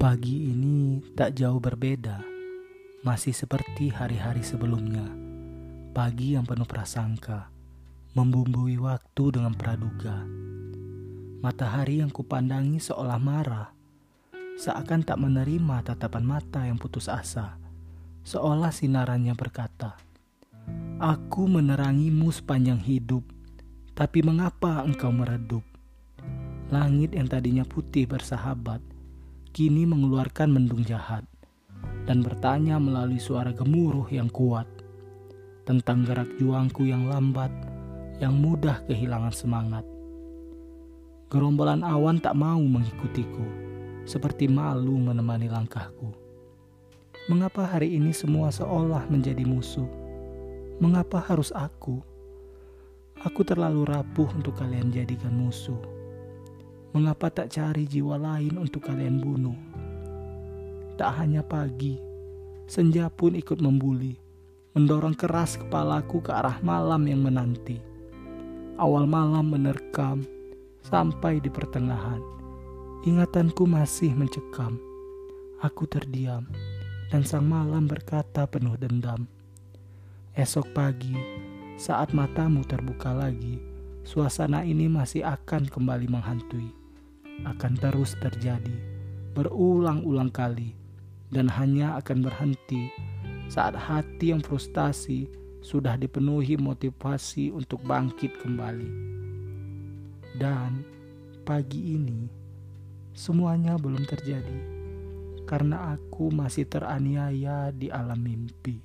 Pagi ini tak jauh berbeda, masih seperti hari-hari sebelumnya. Pagi yang penuh prasangka, membumbui waktu dengan praduga. Matahari yang kupandangi seolah marah, seakan tak menerima tatapan mata yang putus asa, seolah sinarannya berkata, Aku menerangimu sepanjang hidup, tapi mengapa engkau meredup? Langit yang tadinya putih bersahabat, kini mengeluarkan mendung jahat dan bertanya melalui suara gemuruh yang kuat tentang gerak juangku yang lambat, yang mudah kehilangan semangat. Gerombolan awan tak mau mengikutiku, seperti malu menemani langkahku. Mengapa hari ini semua seolah menjadi musuh? Mengapa harus aku? Aku terlalu rapuh untuk kalian jadikan musuh. Mengapa tak cari jiwa lain untuk kalian bunuh? Tak hanya pagi, senja pun ikut membuli, mendorong keras kepalaku ke arah malam yang menanti. Awal malam menerkam sampai di pertengahan. Ingatanku masih mencekam. Aku terdiam, dan sang malam berkata penuh dendam. Esok pagi, saat matamu terbuka lagi, suasana ini masih akan kembali menghantui akan terus terjadi berulang-ulang kali dan hanya akan berhenti saat hati yang frustasi sudah dipenuhi motivasi untuk bangkit kembali. Dan pagi ini semuanya belum terjadi karena aku masih teraniaya di alam mimpi.